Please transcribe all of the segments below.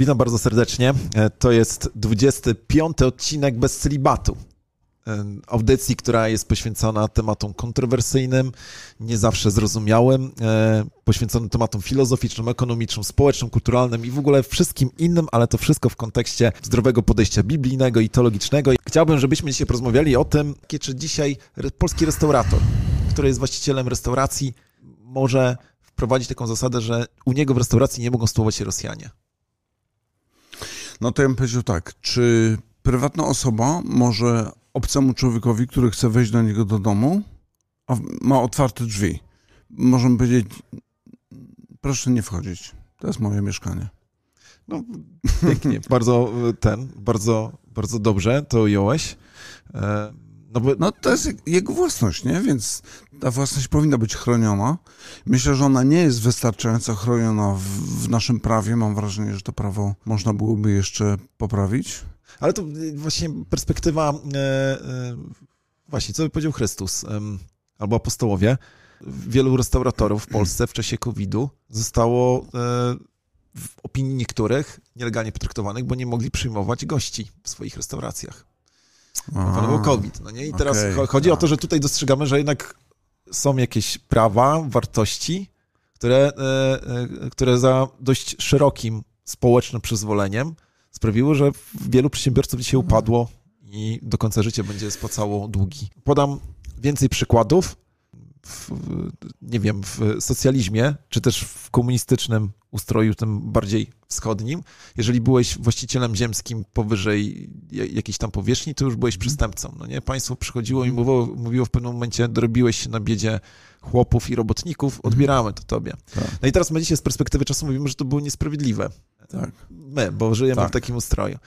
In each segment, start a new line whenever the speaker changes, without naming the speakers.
Witam bardzo serdecznie. E, to jest 25 odcinek bez celibatu. E, audycji, która jest poświęcona tematom kontrowersyjnym, nie zawsze zrozumiałym, e, poświęconym tematom filozoficznym, ekonomicznym, społecznym, kulturalnym i w ogóle wszystkim innym, ale to wszystko w kontekście zdrowego podejścia biblijnego i teologicznego. Chciałbym, żebyśmy dzisiaj porozmawiali o tym, czy dzisiaj polski restaurator, który jest właścicielem restauracji, może wprowadzić taką zasadę, że u niego w restauracji nie mogą stołować się Rosjanie.
No to ja bym powiedział tak, czy prywatna osoba może obcemu człowiekowi, który chce wejść do niego do domu, ma otwarte drzwi, możemy powiedzieć, proszę nie wchodzić, to jest moje mieszkanie.
No, pięknie, bardzo ten, bardzo, bardzo dobrze to ująłeś.
E, no, bo... no to jest jego własność, nie? Więc ta własność powinna być chroniona. Myślę, że ona nie jest wystarczająco chroniona w, w naszym prawie. Mam wrażenie, że to prawo można byłoby jeszcze poprawić.
Ale to właśnie perspektywa, e, e, właśnie, co by powiedział Chrystus albo apostołowie. Wielu restauratorów w Polsce w czasie COVID-u zostało e, w opinii niektórych nielegalnie potraktowanych, bo nie mogli przyjmować gości w swoich restauracjach. Panował COVID. No nie? I teraz okay, chodzi tak. o to, że tutaj dostrzegamy, że jednak są jakieś prawa, wartości, które, e, e, które za dość szerokim społecznym przyzwoleniem sprawiły, że wielu przedsiębiorców dzisiaj mhm. upadło i do końca życia będzie spłacało długi. Podam więcej przykładów. W, nie wiem, w socjalizmie, czy też w komunistycznym ustroju, tym bardziej wschodnim, jeżeli byłeś właścicielem ziemskim powyżej jakiejś tam powierzchni, to już byłeś mhm. przestępcą. No nie? Państwo przychodziło i mhm. mówiło, mówiło w pewnym momencie, dorobiłeś się na biedzie chłopów i robotników, mhm. odbieramy to tobie. Tak. No i teraz my dzisiaj z perspektywy czasu mówimy, że to było niesprawiedliwe. Tak. My, bo żyjemy tak. w takim ustroju.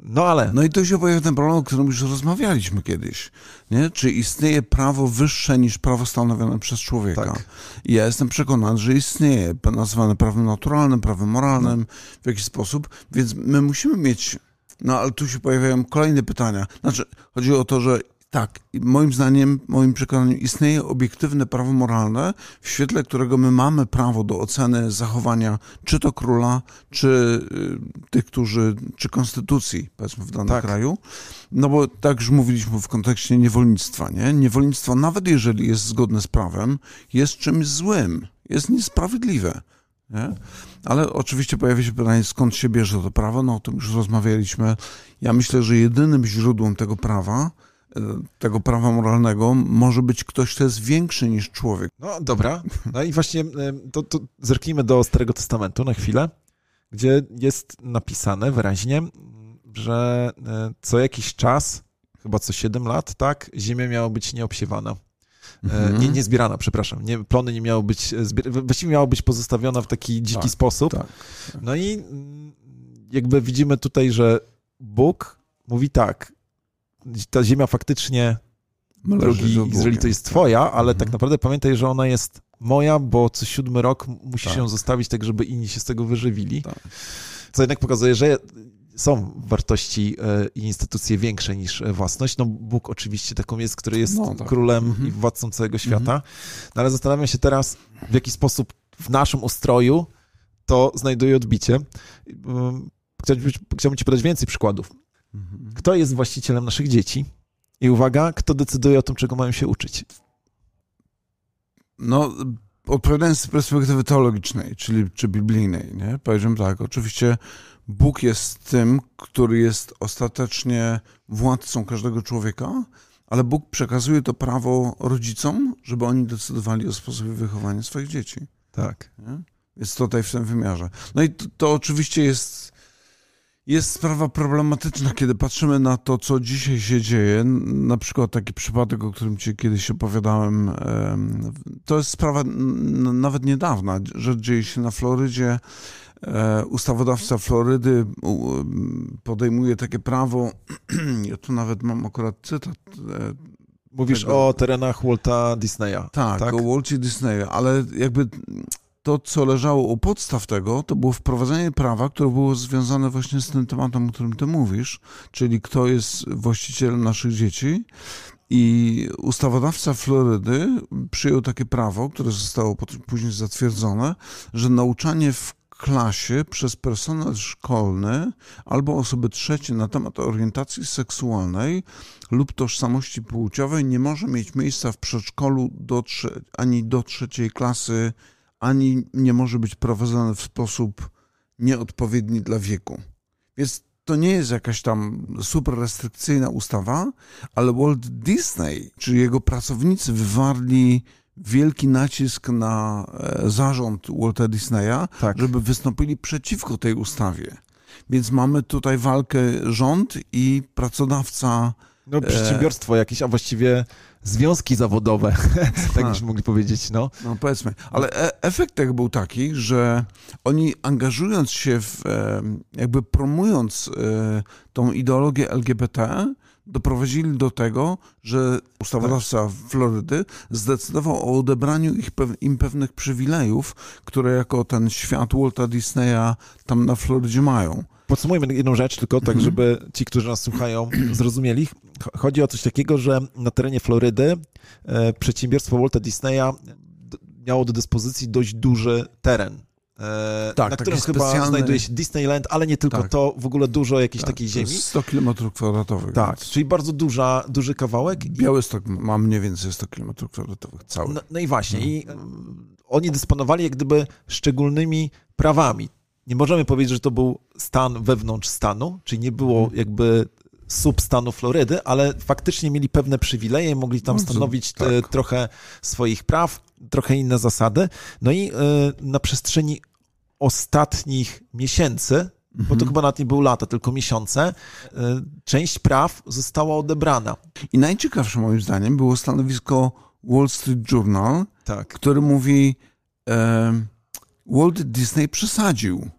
No ale...
No i tu się pojawia ten problem, o którym już rozmawialiśmy kiedyś. Nie? Czy istnieje prawo wyższe niż prawo stanowione przez człowieka? Tak. I ja jestem przekonany, że istnieje, nazwane prawem naturalnym, prawem moralnym, no. w jakiś sposób, więc my musimy mieć no ale tu się pojawiają kolejne pytania. Znaczy, chodzi o to, że tak, moim zdaniem, moim przekonaniem istnieje obiektywne prawo moralne, w świetle którego my mamy prawo do oceny zachowania czy to króla, czy y, tych, którzy, czy konstytucji, powiedzmy, w danym tak. kraju. No bo tak już mówiliśmy w kontekście niewolnictwa, nie? Niewolnictwo, nawet jeżeli jest zgodne z prawem, jest czymś złym, jest niesprawiedliwe. Nie? Ale oczywiście pojawia się pytanie, skąd się bierze to prawo. No o tym już rozmawialiśmy. Ja myślę, że jedynym źródłem tego prawa tego prawa moralnego może być ktoś, kto jest większy niż człowiek.
No dobra. No i właśnie to, to zerknijmy do Starego Testamentu na chwilę, gdzie jest napisane wyraźnie, że e, co jakiś czas, chyba co 7 lat, tak, ziemia miała być nieobsiewana. E, mhm. Nie, nie zbierana, przepraszam. Nie, plony nie miały być, właściwie miało być pozostawiona w taki dziki tak, sposób. Tak, tak. No i mm, jakby widzimy tutaj, że Bóg mówi tak, ta ziemia faktycznie, drogi Izraelito, jest twoja, ale mhm. tak naprawdę pamiętaj, że ona jest moja, bo co siódmy rok musisz tak. ją zostawić tak, żeby inni się z tego wyżywili. Tak. Co jednak pokazuje, że są wartości e, i instytucje większe niż własność. No Bóg oczywiście taką jest, który jest no, tak. królem mhm. i władcą całego świata. Mhm. No ale zastanawiam się teraz, w jaki sposób w naszym ustroju to znajduje odbicie. Chciałbym, chciałbym ci podać więcej przykładów. Kto jest właścicielem naszych dzieci? I uwaga, kto decyduje o tym, czego mają się uczyć?
No, odpowiadając z perspektywy teologicznej, czyli czy biblijnej, nie? Powiedziałem tak, oczywiście Bóg jest tym, który jest ostatecznie władcą każdego człowieka, ale Bóg przekazuje to prawo rodzicom, żeby oni decydowali o sposobie wychowania swoich dzieci.
Tak.
Nie? Jest tutaj w tym wymiarze. No i to, to oczywiście jest jest sprawa problematyczna, kiedy patrzymy na to, co dzisiaj się dzieje. Na przykład taki przypadek, o którym ci kiedyś opowiadałem, to jest sprawa nawet niedawna, że dzieje się na Florydzie. E, ustawodawca Florydy podejmuje takie prawo, ja tu nawet mam akurat cytat. E,
Mówisz tego. o terenach Walta Disneya.
Tak, tak? o Walcie Disneya, ale jakby to, co leżało u podstaw tego, to było wprowadzenie prawa, które było związane właśnie z tym tematem, o którym ty mówisz, czyli kto jest właścicielem naszych dzieci. I ustawodawca Florydy przyjął takie prawo, które zostało później zatwierdzone, że nauczanie w klasie przez personel szkolny albo osoby trzecie na temat orientacji seksualnej lub tożsamości płciowej nie może mieć miejsca w przedszkolu do ani do trzeciej klasy, ani nie może być prowadzone w sposób nieodpowiedni dla wieku. Więc to nie jest jakaś tam super restrykcyjna ustawa, ale Walt Disney czy jego pracownicy wywarli wielki nacisk na e, zarząd Walta Disneya, tak. żeby wystąpili przeciwko tej ustawie. Więc mamy tutaj walkę rząd i pracodawca.
No, przedsiębiorstwo jakieś, a właściwie związki zawodowe, tak byśmy mogli powiedzieć, no.
No powiedzmy, ale e efekt tego był taki, że oni angażując się w, e, jakby promując e, tą ideologię LGBT, doprowadzili do tego, że ustawodawca Florydy zdecydował o odebraniu ich, im pewnych przywilejów, które jako ten świat Walta Disneya tam na Florydzie mają.
Podsumujmy jedną rzecz tylko, tak mhm. żeby ci, którzy nas słuchają, zrozumieli. Chodzi o coś takiego, że na terenie Florydy e, przedsiębiorstwo Walta Disneya miało do dyspozycji dość duży teren. E, tak, na którym chyba specjalny... znajduje się Disneyland, ale nie tylko tak. to, w ogóle dużo jakiejś tak, takiej ziemi.
100 km kwadratowych.
Tak, więc. czyli bardzo duża, duży kawałek.
Białystok ma mniej więcej 100 km kwadratowych, cały.
No, no i właśnie, no. i um, oni dysponowali jak gdyby szczególnymi prawami. Nie możemy powiedzieć, że to był stan wewnątrz stanu, czyli nie było mhm. jakby substanu Florydy, ale faktycznie mieli pewne przywileje, mogli tam stanowić tak. trochę swoich praw, trochę inne zasady. No i e, na przestrzeni ostatnich miesięcy, bo to mhm. chyba nawet nie były lata, tylko miesiące, e, część praw została odebrana.
I najciekawsze moim zdaniem było stanowisko Wall Street Journal, tak. który mówi, e, Walt Disney przesadził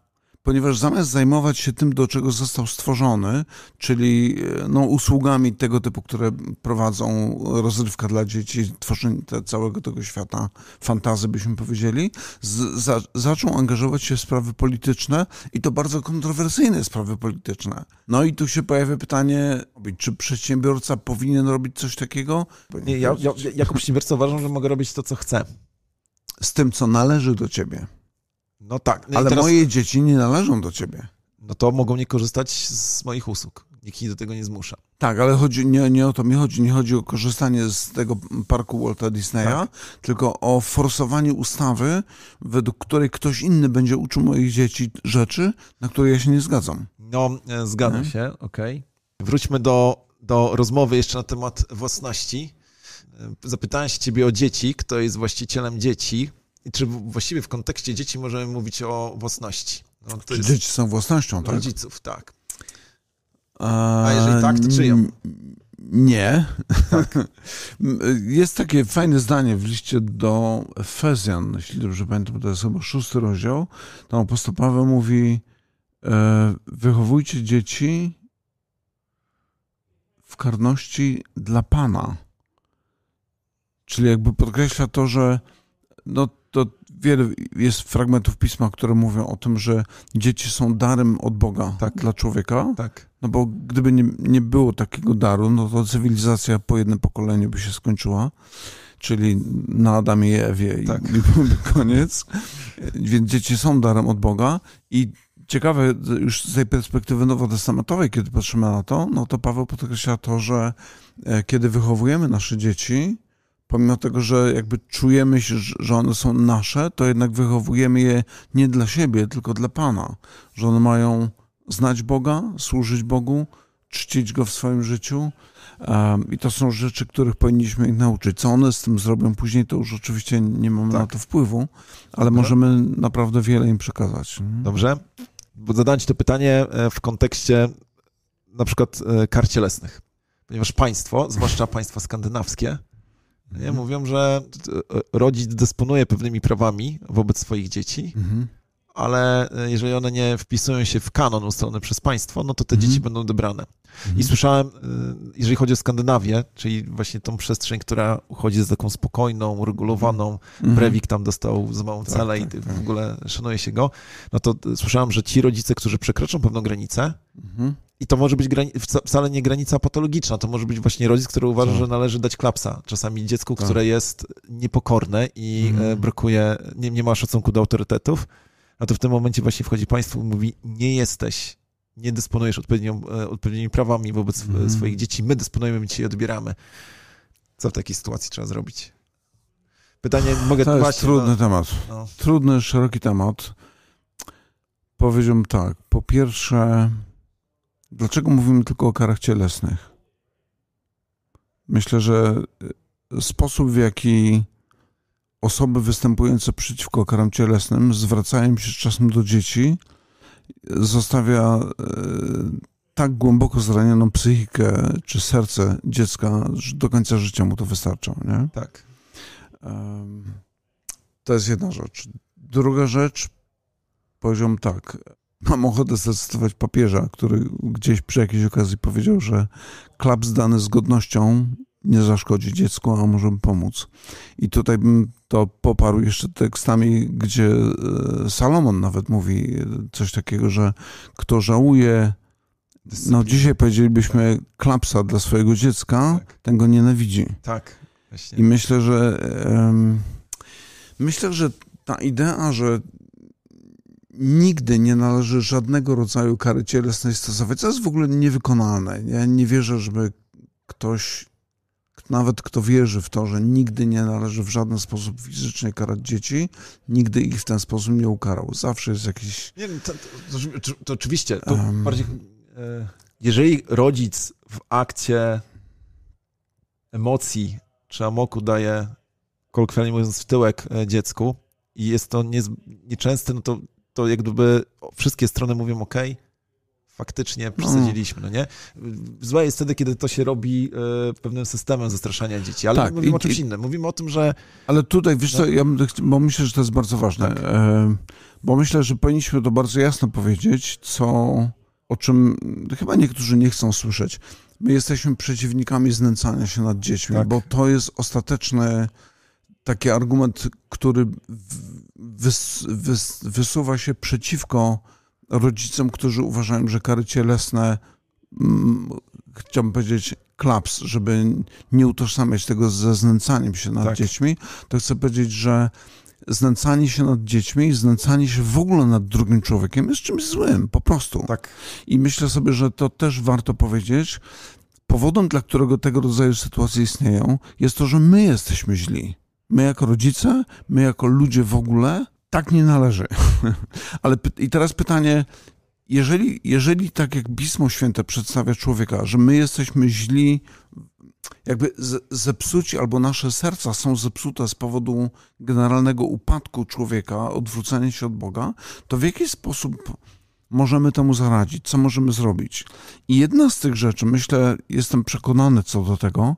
ponieważ zamiast zajmować się tym, do czego został stworzony, czyli e, no, usługami tego typu, które prowadzą rozrywka dla dzieci, tworzenie całego tego świata fantazy, byśmy powiedzieli, z, za, zaczął angażować się w sprawy polityczne i to bardzo kontrowersyjne sprawy polityczne. No i tu się pojawia pytanie, czy przedsiębiorca powinien robić coś takiego?
Nie, ja, ja jako przedsiębiorca uważam, że mogę robić to, co chcę.
Z tym, co należy do ciebie.
No tak.
No Ale teraz... moje dzieci nie należą do ciebie.
No to mogą nie korzystać z moich usług. Nikt ich do tego nie zmusza.
Tak, ale chodzi, nie, nie o to mi chodzi. Nie chodzi o korzystanie z tego parku Walta Disneya, tak. tylko o forsowanie ustawy, według której ktoś inny będzie uczył moich dzieci rzeczy, na które ja się nie zgadzam.
No, e, zgadzam nie? się, okej. Okay. Wróćmy do, do rozmowy jeszcze na temat własności. E, zapytałem się ciebie o dzieci, kto jest właścicielem dzieci czy właściwie w kontekście dzieci możemy mówić o własności?
No, czy jest... dzieci są własnością, tak?
Rodziców, tak. A jeżeli tak, to czyją?
Nie. Tak. Jest takie fajne zdanie w liście do Efezjan, jeśli dobrze pamiętam, to jest chyba szósty rozdział. Tam apostoł Paweł mówi e, wychowujcie dzieci w karności dla Pana. Czyli jakby podkreśla to, że no, wiele jest fragmentów pisma, które mówią o tym, że dzieci są darem od Boga tak. dla człowieka. Tak. No bo gdyby nie, nie było takiego daru, no to cywilizacja po jednym pokoleniu by się skończyła czyli na Adamie i Ewie tak. i, i byłby koniec. Więc dzieci są darem od Boga i ciekawe już z tej perspektywy nowotestamentowej, kiedy patrzymy na to, no to Paweł podkreśla to, że e, kiedy wychowujemy nasze dzieci, pomimo tego, że jakby czujemy się, że one są nasze, to jednak wychowujemy je nie dla siebie, tylko dla Pana. Że one mają znać Boga, służyć Bogu, czcić Go w swoim życiu. I to są rzeczy, których powinniśmy ich nauczyć. Co one z tym zrobią później, to już oczywiście nie mamy tak. na to wpływu, ale możemy naprawdę wiele im przekazać.
Dobrze. Zadałem Ci to pytanie e, w kontekście na przykład e, kar cielesnych. Ponieważ państwo, zwłaszcza państwa skandynawskie, nie? Mówią, że e, rodzic dysponuje pewnymi prawami wobec swoich dzieci, mhm. ale e, jeżeli one nie wpisują się w kanon ustalony przez państwo, no to te mhm. dzieci będą odebrane. Mhm. I słyszałem, e, jeżeli chodzi o Skandynawię, czyli właśnie tą przestrzeń, która uchodzi za taką spokojną, uregulowaną, mhm. Brewik tam dostał z małą tak, celę tak, i tak. w ogóle szanuje się go, no to słyszałem, że ci rodzice, którzy przekroczą pewną granicę, mhm. I to może być wcale nie granica patologiczna, to może być właśnie rodzic, który uważa, Co? że należy dać klapsa. Czasami dziecku, tak. które jest niepokorne i mm. brakuje, nie, nie ma szacunku do autorytetów, A to w tym momencie właśnie wchodzi państwo i mówi, nie jesteś, nie dysponujesz odpowiednią, e, odpowiednimi prawami wobec mm. swoich dzieci, my dysponujemy, my ci je odbieramy. Co w takiej sytuacji trzeba zrobić? Pytanie mogę...
To jest właśnie, trudny no, temat. No. Trudny, szeroki temat. Powiedziałbym tak. Po pierwsze, dlaczego mówimy tylko o karach cielesnych? Myślę, że sposób, w jaki osoby występujące przeciwko karam cielesnym zwracają się czasem do dzieci, zostawia e, tak głęboko zranioną psychikę czy serce dziecka, że do końca życia mu to wystarcza. Nie?
Tak.
To jest jedna rzecz. Druga rzecz, powiedziałbym tak. Mam ochotę zacytować papieża, który gdzieś przy jakiejś okazji powiedział, że klaps dany z godnością nie zaszkodzi dziecku, a może pomóc. I tutaj bym to poparł jeszcze tekstami, gdzie e, Salomon nawet mówi coś takiego, że kto żałuje, no dzisiaj powiedzielibyśmy klapsa dla swojego dziecka, tak. ten go nienawidzi.
Tak. Właśnie.
I myślę, że myślę, że ta idea, że nigdy nie należy żadnego rodzaju kary cielesnej stosować, to jest w ogóle niewykonalne. Ja nie wierzę, żeby ktoś nawet kto wierzy w to, że nigdy nie należy w żaden sposób fizycznie karać dzieci, nigdy ich w ten sposób nie ukarał. Zawsze jest jakiś...
Nie, to, to, to, to oczywiście, um... bardziej, e, jeżeli rodzic w akcie emocji czy amoku daje, kolokwialnie mówiąc, w tyłek e, dziecku i jest to nieczęste, no to, to jak gdyby wszystkie strony mówią ok, faktycznie przesadziliśmy, no nie? Złe jest wtedy, kiedy to się robi e, pewnym systemem zastraszania dzieci, ale tak, mówimy i, o czymś innym. Mówimy o tym, że...
Ale tutaj, wiesz co, ja bo myślę, że to jest bardzo ważne, tak. E, bo myślę, że powinniśmy to bardzo jasno powiedzieć, co, o czym chyba niektórzy nie chcą słyszeć. My jesteśmy przeciwnikami znęcania się nad dziećmi, tak. bo to jest ostateczny taki argument, który wys, wys, wysuwa się przeciwko rodzicom, którzy uważają, że kary cielesne, mm, chciałbym powiedzieć, klaps, żeby nie utożsamiać tego ze znęcaniem się nad tak. dziećmi, to chcę powiedzieć, że znęcanie się nad dziećmi, znęcanie się w ogóle nad drugim człowiekiem jest czymś złym, po prostu.
Tak.
I myślę sobie, że to też warto powiedzieć. Powodem, dla którego tego rodzaju sytuacje istnieją, jest to, że my jesteśmy źli. My jako rodzice, my jako ludzie w ogóle tak nie należy. Ale i teraz pytanie, jeżeli, jeżeli tak jak Pismo Święte przedstawia człowieka, że my jesteśmy źli, jakby zepsuci albo nasze serca są zepsute z powodu generalnego upadku człowieka, odwrócenia się od Boga, to w jaki sposób możemy temu zaradzić? Co możemy zrobić? I jedna z tych rzeczy, myślę, jestem przekonany co do tego,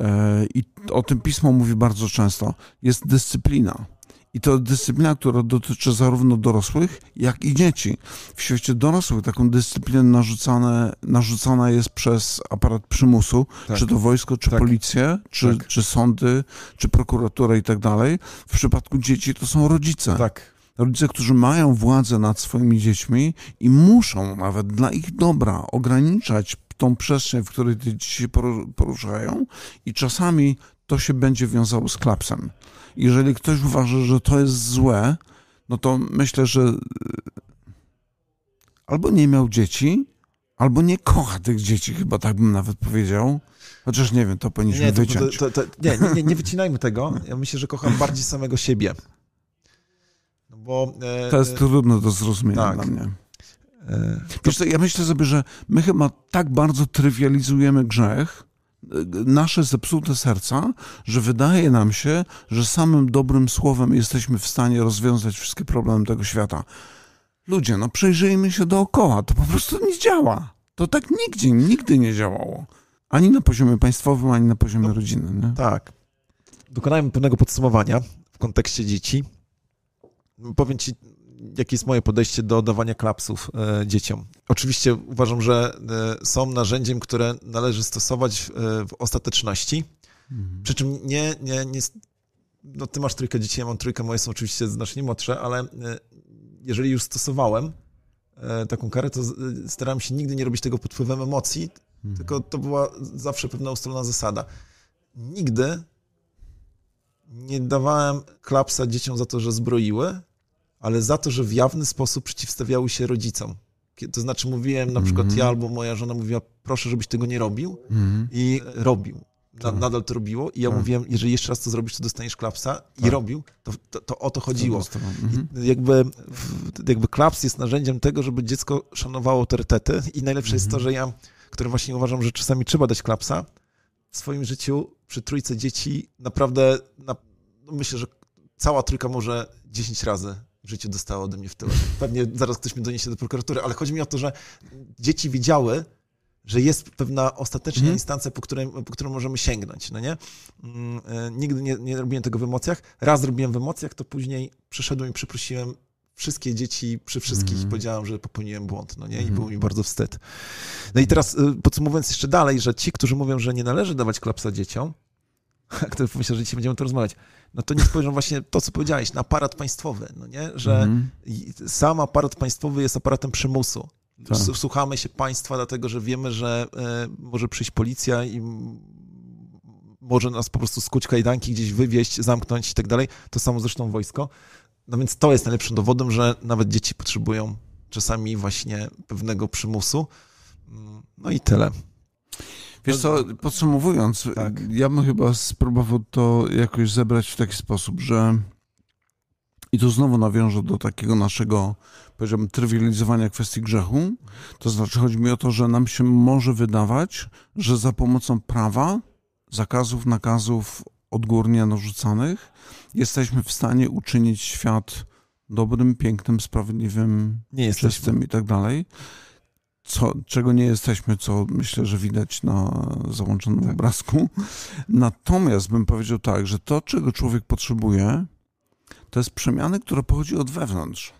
e, i o tym Pismo mówi bardzo często, jest dyscyplina i to dyscyplina, która dotyczy zarówno dorosłych, jak i dzieci. W świecie dorosłych taką dyscyplinę narzucane, narzucana jest przez aparat przymusu, tak. czy to wojsko, czy tak. policję, czy, tak. czy sądy, czy prokuratura i tak dalej. W przypadku dzieci to są rodzice.
Tak.
Rodzice, którzy mają władzę nad swoimi dziećmi i muszą nawet dla ich dobra ograniczać tą przestrzeń, w której te dzieci się poruszają i czasami to się będzie wiązało z klapsem. Jeżeli ktoś uważa, że to jest złe, no to myślę, że e, albo nie miał dzieci, albo nie kocha tych dzieci, chyba tak bym nawet powiedział. Chociaż nie wiem, to powinniśmy nie, to, wyciąć. To, to,
nie, nie, nie, wycinajmy tego. Ja myślę, że kocham bardziej samego siebie.
No bo, e, to jest trudno do zrozumienia tak. dla mnie. E, Wiesz ja myślę sobie, że my chyba tak bardzo trywializujemy grzech, nasze zepsute serca, że wydaje nam się, że samym dobrym słowem jesteśmy w stanie rozwiązać wszystkie problemy tego świata. Ludzie, no przejrzyjmy się dookoła, to po prostu nie działa. To tak nigdzie, nigdy nie działało. Ani na poziomie państwowym, ani na poziomie no, rodzinnym. Nie?
Tak. Dokonajmy pewnego podsumowania w kontekście dzieci. Powiem ci jakie jest moje podejście do dawania klapsów e, dzieciom. Oczywiście uważam, że e, są narzędziem, które należy stosować w, e, w ostateczności. Mhm. Przy czym nie, nie, nie. No ty masz trójkę dzieci, ja mam trójkę, moje są oczywiście znacznie młodsze, ale jeżeli już stosowałem taką karę, to starałem się nigdy nie robić tego pod wpływem emocji, mhm. tylko to była zawsze pewna ustalona zasada. Nigdy nie dawałem klapsa dzieciom za to, że zbroiły, ale za to, że w jawny sposób przeciwstawiały się rodzicom. To znaczy mówiłem, na przykład
Mhm.
ja albo moja żona mówiła, proszę, żebyś tego nie robił
Mhm.
i robił. Na,
Tak.
nadal to robiło i ja
Tak.
mówiłem, jeżeli jeszcze raz to zrobisz, to dostaniesz klapsa i
Tak.
robił, to, to, to o to chodziło.
Mhm.
Jakby, jakby klaps jest narzędziem tego, żeby dziecko szanowało autorytety i najlepsze jest to,
Mhm.
że ja, który właśnie uważam, że czasami trzeba dać klapsa, w swoim życiu przy trójce dzieci naprawdę na, myślę, że cała trójka może 10 razy w życiu dostała ode mnie w tyle. Pewnie zaraz ktoś mnie doniesie do prokuratury, ale chodzi mi o to, że dzieci wiedziały, że jest pewna ostateczna
Mhm.
instancja, po, której, po którą możemy sięgnąć, no nie? Mm, e, Nigdy nie, nie robiłem tego w emocjach. Raz robiłem w emocjach, to później przyszedłem i przeprosiłem wszystkie dzieci przy wszystkich i powiedziałem, że popełniłem błąd, no nie? I
Mhm.
było mi bardzo wstyd. No i teraz y, podsumowując jeszcze dalej, że ci, którzy mówią, że nie należy dawać klapsa dzieciom, które pomyślą, że dzisiaj będziemy to rozmawiać, no to nie spojrzą właśnie to, co powiedziałeś, na aparat państwowy, no nie? Że
Mhm.
sam aparat państwowy jest aparatem przymusu.
Tak.
Słuchamy się państwa, dlatego że wiemy, że e, może przyjść policja i może nas po prostu skuć kajdanki, gdzieś wywieźć, zamknąć i tak dalej. To samo zresztą wojsko. No więc to jest najlepszym dowodem, że nawet dzieci potrzebują czasami właśnie pewnego przymusu. Mm, No i tyle.
Wiesz co, podsumowując,
Tak.
ja bym chyba spróbował to jakoś zebrać w taki sposób, że i tu znowu nawiążę do takiego naszego, powiedziałbym, trywializowania kwestii grzechu. To znaczy, chodzi mi o to, że nam się może wydawać, że za pomocą prawa, zakazów, nakazów odgórnie narzucanych, jesteśmy w stanie uczynić świat dobrym, pięknym, sprawiedliwym,
Nie
czystym i tak dalej. Co, czego nie jesteśmy, co myślę, że widać na załączonym
Tak.
obrazku. Natomiast bym powiedział tak, że to, czego człowiek potrzebuje, to jest przemiany, która pochodzi od wewnątrz.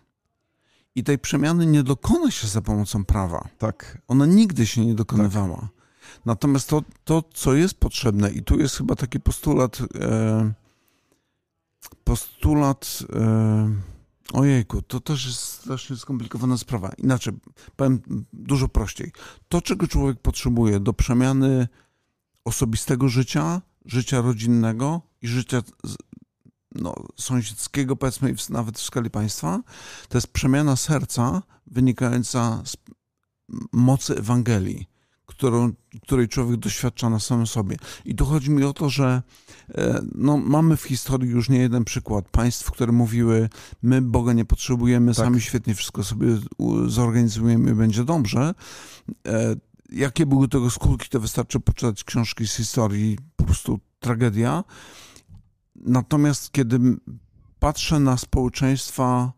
I tej przemiany nie dokona się za pomocą prawa.
Tak.
Ona nigdy się nie dokonywała. Natomiast to, to, co jest potrzebne, i tu jest chyba taki postulat, e, postulat, e, ojejku, to też jest strasznie skomplikowana sprawa. Inaczej, powiem dużo prościej. To, czego człowiek potrzebuje do przemiany osobistego życia, życia rodzinnego i życia no, sąsiedzkiego, powiedzmy, nawet w skali państwa, to jest przemiana serca wynikająca z mocy Ewangelii, którą, której człowiek doświadcza na samym sobie. I tu chodzi mi o to, że e, no, mamy w historii już nie jeden przykład państw, które mówiły, my Boga nie potrzebujemy,
Tak.
sami świetnie wszystko sobie zorganizujemy i będzie dobrze. E, Jakie były tego skutki, to wystarczy poczytać książki z historii, po prostu tragedia. Natomiast kiedy patrzę na społeczeństwa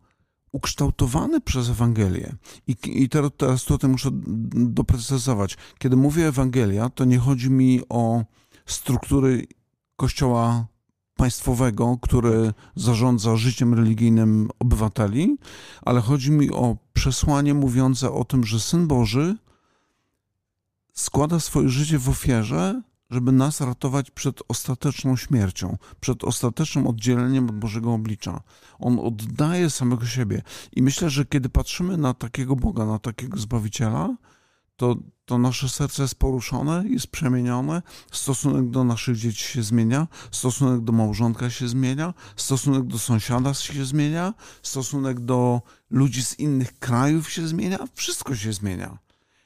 ukształtowane przez Ewangelię, i, i teraz, teraz tutaj muszę doprecyzować, kiedy mówię Ewangelia, to nie chodzi mi o struktury kościoła państwowego, który zarządza życiem religijnym obywateli, ale chodzi mi o przesłanie mówiące o tym, że Syn Boży składa swoje życie w ofierze, żeby nas ratować przed ostateczną śmiercią, przed ostatecznym oddzieleniem od Bożego oblicza. On oddaje samego siebie. I myślę, że kiedy patrzymy na takiego Boga, na takiego Zbawiciela, to, to nasze serce jest poruszone, jest przemienione, stosunek do naszych dzieci się zmienia, stosunek do małżonka się zmienia, stosunek do sąsiada się zmienia, stosunek do ludzi z innych krajów się zmienia, wszystko się zmienia.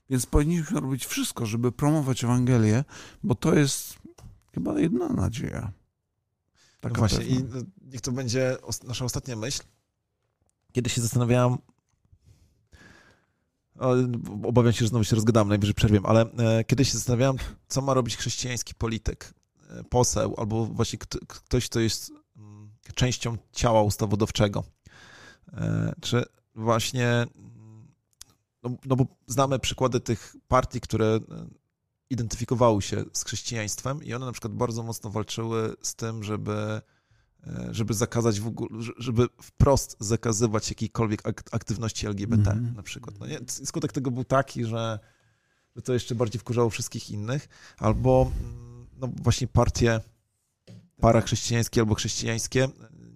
Więc powinniśmy robić wszystko, żeby promować Ewangelię, bo to jest chyba jedna nadzieja.
No
Taka
właśnie,
pewna.
i no, niech to będzie nasza ostatnia myśl. Kiedy się zastanawiałam, obawiam się, że znowu się rozgadam, najwyżej przerwiem, ale e, kiedy się zastanawiałam, co ma robić chrześcijański polityk, e, poseł, albo właśnie kto, ktoś, kto jest mm, częścią ciała ustawodawczego. E, czy właśnie, mm, no, no bo znamy przykłady tych partii, które e, identyfikowały się z chrześcijaństwem i one na przykład bardzo mocno walczyły z tym, żeby, e, żeby zakazać w ogóle, żeby wprost zakazywać jakiejkolwiek ak- aktywności LGBT
Mhm.
na przykład. No nie? Skutek tego był taki, że, że to jeszcze bardziej wkurzało wszystkich innych, albo mm, no właśnie partie parachrześcijańskie albo chrześcijańskie,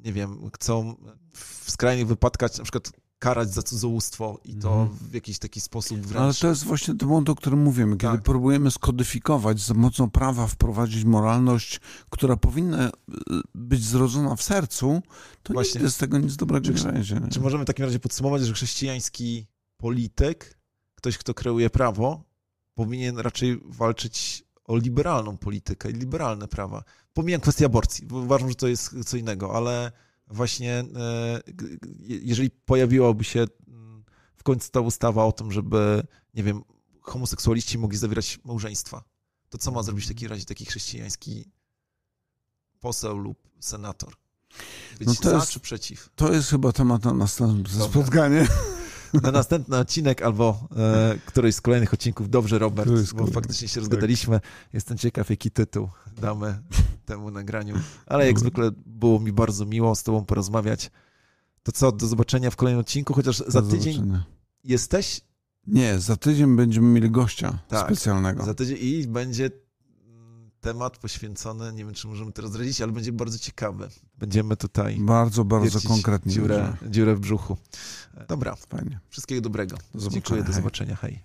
nie wiem, chcą w skrajnych wypadkach na przykład karać za cudzołóstwo i to
Mhm.
w jakiś taki sposób wręcz...
Ale to jest właśnie ten błąd, o którym mówimy, kiedy
Tak.
próbujemy skodyfikować, za pomocą prawa wprowadzić moralność, która powinna y, być zrodzona w sercu, to
Właśnie.
nigdy z tego nic dobrego
Czy-
nie będzie. nie?
Czy możemy w takim razie podsumować, że chrześcijański polityk, ktoś, kto kreuje prawo, powinien raczej walczyć o liberalną politykę i liberalne prawa? Pomijam kwestię aborcji, bo uważam, że to jest co innego, ale właśnie e, jeżeli pojawiłaby się w końcu ta ustawa o tym, żeby, nie wiem, homoseksualiści mogli zawierać małżeństwa, to co ma zrobić w takim razie taki chrześcijański poseł lub senator? Być
No to
za
jest-
czy przeciw?
To jest chyba temat na następne spotkanie.
na następny odcinek albo e, któryś z kolejnych odcinków. Dobrze, Robert, bo faktycznie się rozgadaliśmy. Jestem ciekaw, jaki tytuł damy temu nagraniu. Ale jak zwykle było mi bardzo miło z Tobą porozmawiać. To co, do zobaczenia w kolejnym odcinku, chociaż za tydzień
zobaczenia.
jesteś,
Nie, za tydzień będziemy mieli gościa
Tak,
specjalnego.
za tydzień i będzie temat poświęcony, nie wiem, czy możemy teraz zdradzić, ale będzie bardzo ciekawy. Będziemy tutaj
Bardzo, bardzo konkretnie.
dziurę, dziurę w brzuchu. Dobra,
Fajnie.
wszystkiego dobrego.
Do
Dziękuję, do zobaczenia, hej.